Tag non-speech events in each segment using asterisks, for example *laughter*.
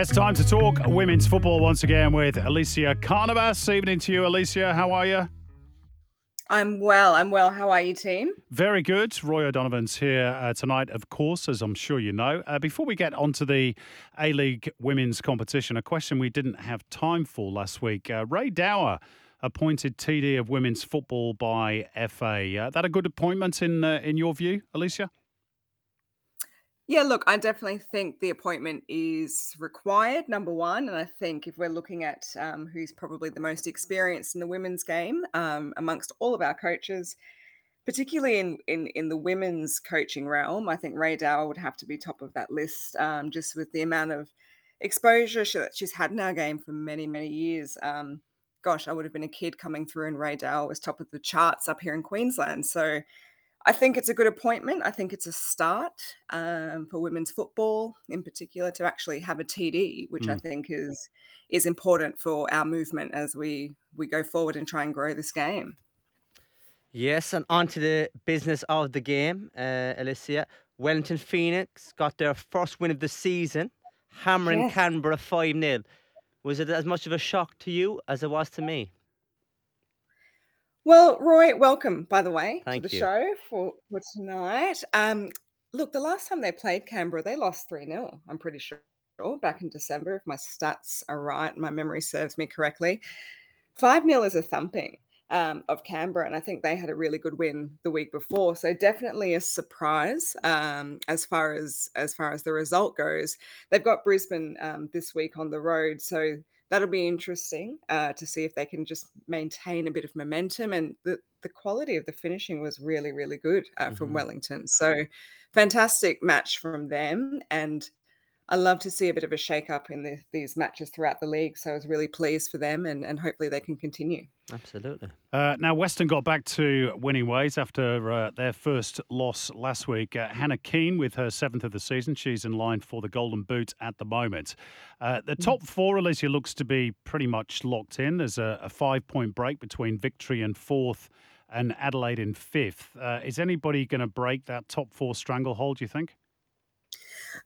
Yes, time to talk women's football once again with Elissia Carnavas. Evening to you, Elissia. How are you? I'm well. I'm well. How are you, team? Very good. Roy O'Donovan's here uh, tonight, of course, as I'm sure you know. Uh, before we get onto the A League women's competition, a question we didn't have time for last week. Uh, Rae Dower appointed TD of women's football by FA. Uh, that a good appointment in uh, in your view, Elissia? Yeah, look, I definitely think the appointment is required, number one. And I think if we're looking at um, who's probably the most experienced in the women's game um, amongst all of our coaches, particularly in, in in the women's coaching realm, I think Rae Dower would have to be top of that list, um, just with the amount of exposure she, that she's had in our game for many, many years. Um, gosh, I would have been a kid coming through, and Rae Dower was top of the charts up here in Queensland. So I think it's a good appointment. I think it's a start um, for women's football, in particular, to actually have a TD, which I Mm. think is is important for our movement as we we go forward and try and grow this game. Yes, and on to the business of the game, uh, Elissia. Wellington Phoenix got their first win of the season, hammering Yes. Canberra 5 0. Was it as much of a shock to you as it was to me? Well, Roy, welcome, by the way, to Thank the you. show for, for tonight. Um, look, the last time they played Canberra, they lost 3 0, I'm pretty sure, back in December, if my stats are right, my memory serves me correctly. 5 0 is a thumping um, of Canberra, and I think they had a really good win the week before. So definitely a surprise um, as far as as far as the result goes. They've got Brisbane um, this week on the road, so that'll be interesting uh, to see if they can just maintain a bit of momentum. And the the quality of the finishing was really really good uh, from hmm Wellington. So fantastic match from them, and I love to see a bit of a shake up in the, these matches throughout the league. So I was really pleased for them, and, and hopefully they can continue. Absolutely. Uh, now, Western got back to winning ways after uh, their first loss last week. Uh, Hannah Keane with her seventh of the season. She's in line for the Golden Boot at the moment. Uh, the top four, Elissia, looks to be pretty much locked in. There's a, a five point break between victory and fourth and Adelaide in fifth. Uh, is anybody going to break that top four stranglehold, do you think?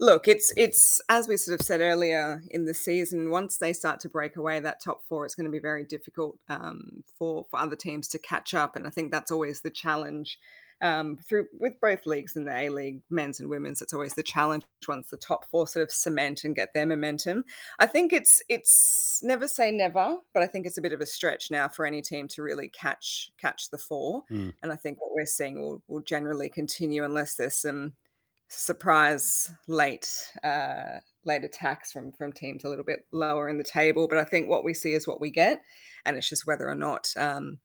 Look, it's it's as we sort of said earlier in the season. Once they start to break away that top four, it's going to be very difficult um, for for other teams to catch up. And I think that's always the challenge um, through with both leagues in the A League, men's and women's. It's always the challenge once the top four sort of cement and get their momentum. I think it's it's never say never, but I think it's a bit of a stretch now for any team to really catch catch the four. Mm. And I think what we're seeing will will generally continue unless there's some surprise late uh late attacks from from teams a little bit lower in the table but i think what we see is what we get and it's just whether or not um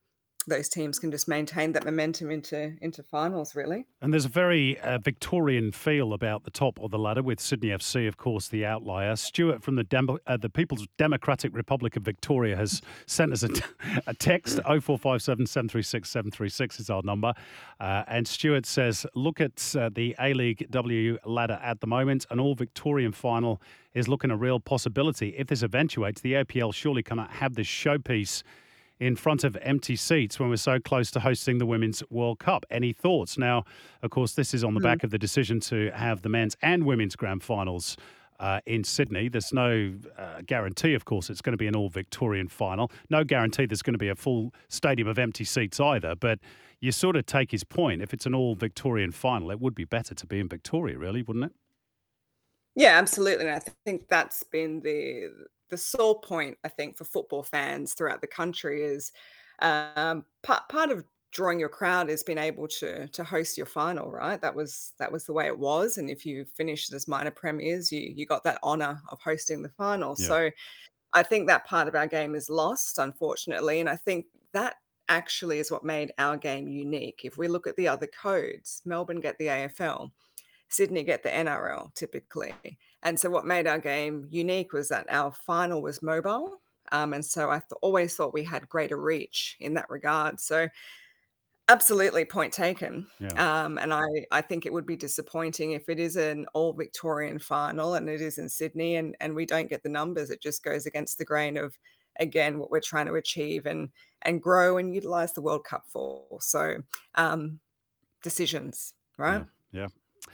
those teams can just maintain that momentum into into finals really And there's a very uh, Victorian feel about the top of the ladder, with Sydney FC, of course, the outlier. Stuart from the uh, the People's Democratic Republic of Victoria has *laughs* sent us a, t- a text. 0457 736 736 is our number. Uh, and Stuart says, Look at uh, the A League W ladder at the moment. An all Victorian final is looking a real possibility. If this eventuates, the APL surely cannot have this showpiece in front of empty seats when we're so close to hosting the Women's World Cup. Any thoughts? Now, of course, this is on the Mm. back of the decision to have the men's and women's grand finals. Uh, in Sydney, there's no uh, guarantee, of course, it's going to be an all Victorian final. No guarantee there's going to be a full stadium of empty seats either. But you sort of take his point. If it's an all Victorian final, it would be better to be in Victoria, really, wouldn't it? yeah absolutely and i th- think that's been the the sore point i think for football fans throughout the country is um part, part of drawing your crowd is being able to to host your final right that was that was the way it was and if you finished as minor premiers you you got that honor of hosting the final Yeah. so I think that part of our game is lost, unfortunately. And I think that actually is what made our game unique. If we look at the other codes, Melbourne get the AFL, Sydney get the NRL typically. And so what made our game unique was that our final was mobile. Um, and so I th- always thought we had greater reach in that regard. So absolutely point taken. Yeah. Um, and I, I think it would be disappointing if it is an all Victorian final and it is in Sydney and, and we don't get the numbers. It just goes against the grain of again what we're trying to achieve and and grow and utilize the World Cup for. So um decisions, right? Yeah.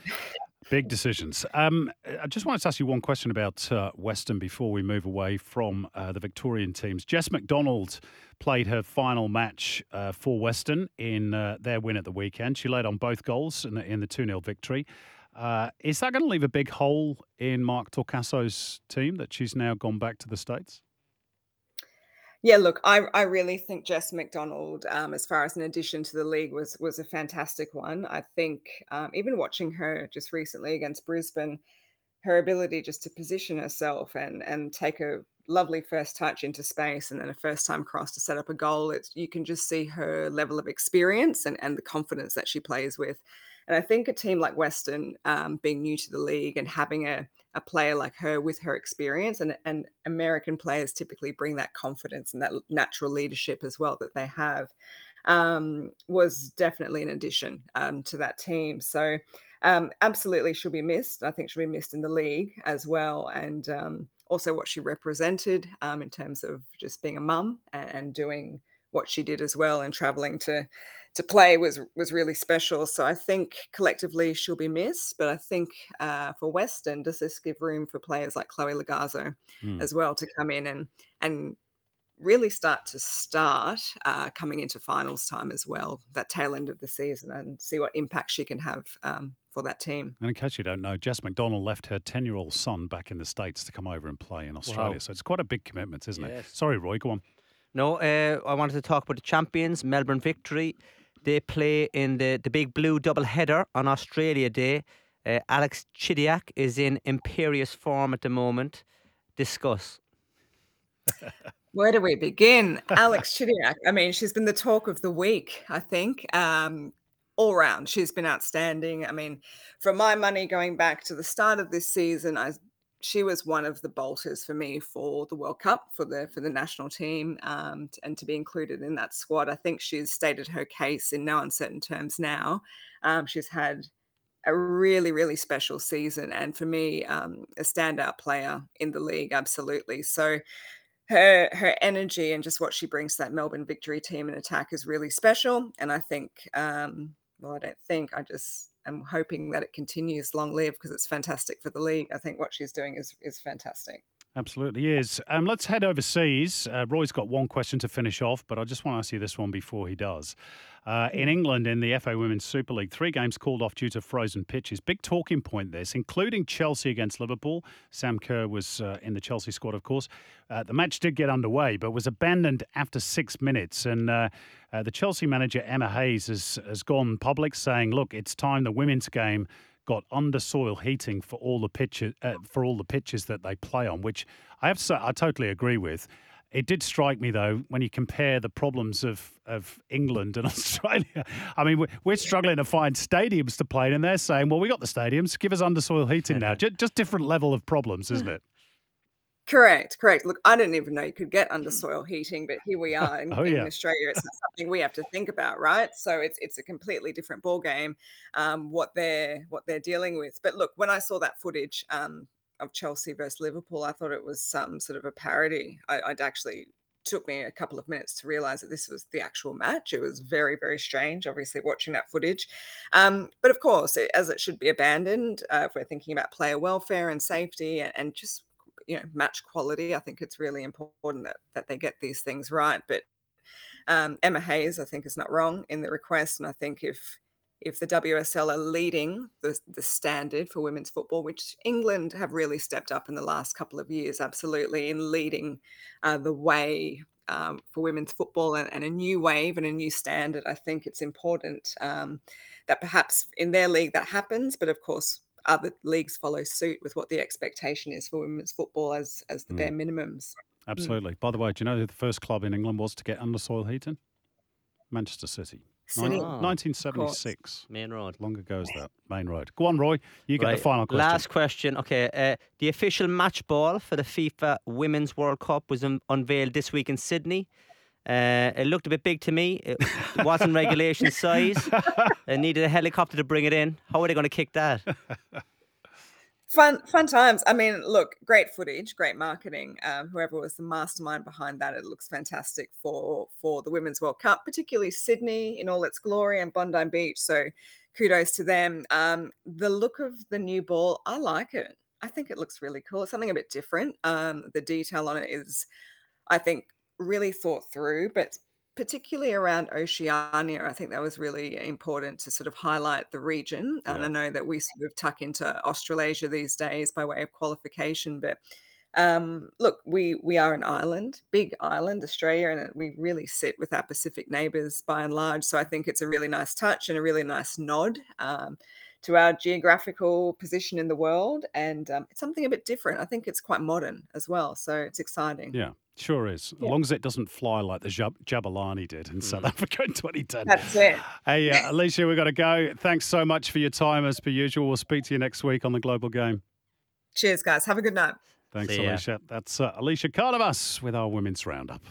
*laughs* Big decisions. Um, I just wanted to ask you one question about uh, Western before we move away from uh, the Victorian teams. Jess McDonald played her final match uh, for Western in uh, their win at the weekend. She led on both goals in the, in the 2 0 victory. Uh, is that going to leave a big hole in Mark Torcasso's team that she's now gone back to the States? Yeah, look, I, I really think Jess McDonald, um, as far as an addition to the league, was was a fantastic one. I think um, even watching her just recently against Brisbane, her ability just to position herself and and take a lovely first touch into space and then a first time cross to set up a goal, it's you can just see her level of experience and, and the confidence that she plays with. And I think a team like Western, um, being new to the league and having a, a player like her with her experience, and, and American players typically bring that confidence and that natural leadership as well that they have, um, was definitely an addition um, to that team. So, um, absolutely, she'll be missed. I think she'll be missed in the league as well. And um, also what she represented um, in terms of just being a mum and, and doing what she did as well and traveling to to play was was really special. So I think collectively she'll be missed, but I think uh, for Western, does this give room for players like Chloe Logarzo mm. as well to come in and and really start to start uh, coming into finals time as well, that tail end of the season, and see what impact she can have um, for that team. And in case you don't know, Jess McDonald left her 10 year old son back in the States to come over and play in Australia. Wow. So it's quite a big commitment, isn't yes. it? Sorry, Roy, go on. No, uh, I wanted to talk about the champions, Melbourne Victory. They play in the, the big blue double header on Australia Day. Uh, Alex Chidiac is in imperious form at the moment. Discuss. *laughs* Where do we begin? Alex Chidiac. I mean, she's been the talk of the week, I think. Um, all round, she's been outstanding. I mean, from my money going back to the start of this season, I she was one of the bolters for me for the World Cup for the for the national team um, and to be included in that squad. I think she's stated her case in no uncertain terms now. Um, she's had a really really special season and for me um, a standout player in the league absolutely. So her her energy and just what she brings to that Melbourne Victory team and attack is really special. And I think um, well I don't think I just I'm hoping that it continues long live because it's fantastic for the league. I think what she's doing is is fantastic. Absolutely is. Um, let's head overseas. Uh, Roy's got one question to finish off, but I just want to ask you this one before he does. Uh, in England, in the FA Women's Super League, three games called off due to frozen pitches. Big talking point this, including Chelsea against Liverpool. Sam Kerr was uh, in the Chelsea squad, of course. Uh, the match did get underway, but was abandoned after six minutes. And uh, uh, the Chelsea manager, Emma Hayes, has, has gone public saying, look, it's time the women's game got under soil heating for all the pitches uh, for all the pitches that they play on, which I have to say I totally agree with. It did strike me though when you compare the problems of of England and *laughs* Australia. I mean, we're struggling to find stadiums to play in, and they're saying, "Well, we got the stadiums. Give us under soil heating now." *laughs* Just different level of problems, isn't it? Correct, correct. Look, I didn't even know you could get under soil heating, but here we *laughs* are in, oh, yeah. in Australia. It's *laughs* something we have to think about, right? So it's it's a completely different ball game, um, what they're what they're dealing with. But look, when I saw that footage um, of Chelsea versus Liverpool, I thought it was some sort of a parody. I, I'd actually took me a couple of minutes to realize that this was the actual match. It was very, very strange, obviously, watching that footage. Um, but of course, it, as it should be abandoned, uh, if we're thinking about player welfare and safety and, and just you know match quality. I think it's really important that that they get these things right. But um, Emma Hayes, I think, is not wrong in the request, and I think if if the WSL are leading the, the standard for women's football, which England have really stepped up in the last couple of years, absolutely, in leading uh, the way um, for women's football and, and, a new wave and a new standard. I think it's important um, that perhaps in their league that happens, but of course, other leagues follow suit with what the expectation is for women's football as as the mm. bare minimums. Absolutely. Mm. By the way, do you know who the first club in England was to get under soil heating? Manchester City. City. 1976. Maine Road. Long ago as that. Maine Road. Go on, Roy. You get right. the final question. Last question. Okay. Uh, the official match ball for the FIFA Women's World Cup was un- unveiled this week in Sydney. Uh, it looked a bit big to me. It wasn't regulation *laughs* size. They needed a helicopter to bring it in. How are they going to kick that? Fun, fun times. I mean, look, great footage, great marketing. Um, whoever was the mastermind behind that, it looks fantastic for for the Women's World Cup, particularly Sydney in all its glory and Bondi Beach. So kudos to them. Um, the look of the new ball, I like it. I think it looks really cool. It's something a bit different. Um, the detail on it is, I think, really thought through, but particularly around Oceania, I think that was really important to sort of highlight the region. And I know that we sort of tuck into Australasia these days by way of qualification, but um, look, we we are an island, big island, Australia, and we really sit with our Pacific neighbours by and large. So I think it's a really nice touch and a really nice nod um, to our geographical position in the world, and um, it's something a bit different. I think it's quite modern as well, so it's exciting. Yeah, sure is. As Yeah. long as it doesn't fly like the Jab- Jabulani did in South Mm. Africa in 2010. That's it. Hey, uh, Elissia, we've got to go. Thanks so much for your time, as per usual. We'll speak to you next week on the Global Game. Cheers, guys. Have a good night. Thanks, Elissia. That's uh, Elissia Carnavas with our Women's Roundup.